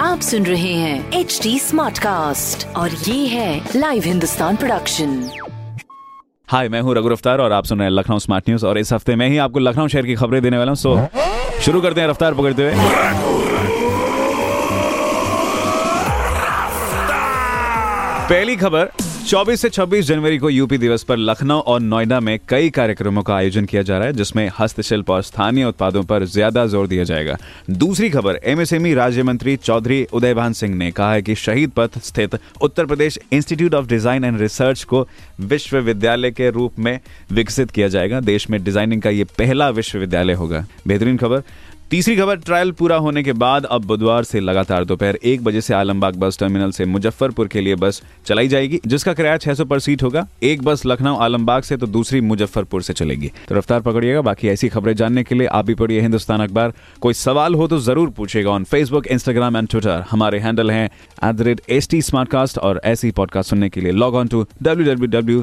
आप सुन रहे हैं एच डी स्मार्ट कास्ट और ये है लाइव हिंदुस्तान प्रोडक्शन हाय मैं हूँ रघु रफ्तार और आप सुन रहे हैं लखनऊ स्मार्ट न्यूज़ और इस हफ़्ते मैं ही आपको लखनऊ शहर की खबरें देने वाला हूँ। सो शुरू करते हैं रफ्तार पकड़ते हुए। पहली खबर 24 से 26 जनवरी को यूपी दिवस पर लखनऊ और नोएडा में कई कार्यक्रमों का आयोजन किया जा रहा है, जिसमें हस्तशिल्प और स्थानीय उत्पादों पर ज़्यादा ज़ोर दिया जाएगा। दूसरी खबर, एमएसएमई राज्य मंत्री चौधरी उदयभान सिंह ने कहा है कि शहीद पथ स्थित Uttar Pradesh institute of design and research को विश्वविद्यालय के रूप में विकसित किया जाएगा। देश में डिज़ाइनिंग का ये पहला विश्वविद्यालय होगा। बेहतरीन खबर तीसरी खबर ट्रायल पूरा होने के बाद अब बुधवार से लगातार दोपहर एक बजे से आलमबाग बस टर्मिनल से मुजफ्फरपुर के लिए बस चलाई जाएगी, जिसका किराया 600 पर सीट होगा। एक बस लखनऊ आलमबाग से तो दूसरी मुजफ्फरपुर से चलेगी। तो रफ्तार पकड़िएगा, बाकी ऐसी खबरें जानने के लिए आप भी पढ़िए हिंदुस्तान अखबार। कोई सवाल हो तो ज़रूर पूछेगा on Facebook Instagram and Twitter हमारे हैंडल है एट टी और ऐसी पॉडकास्ट सुनने के लिए लॉग ऑन टू डब्ल्यू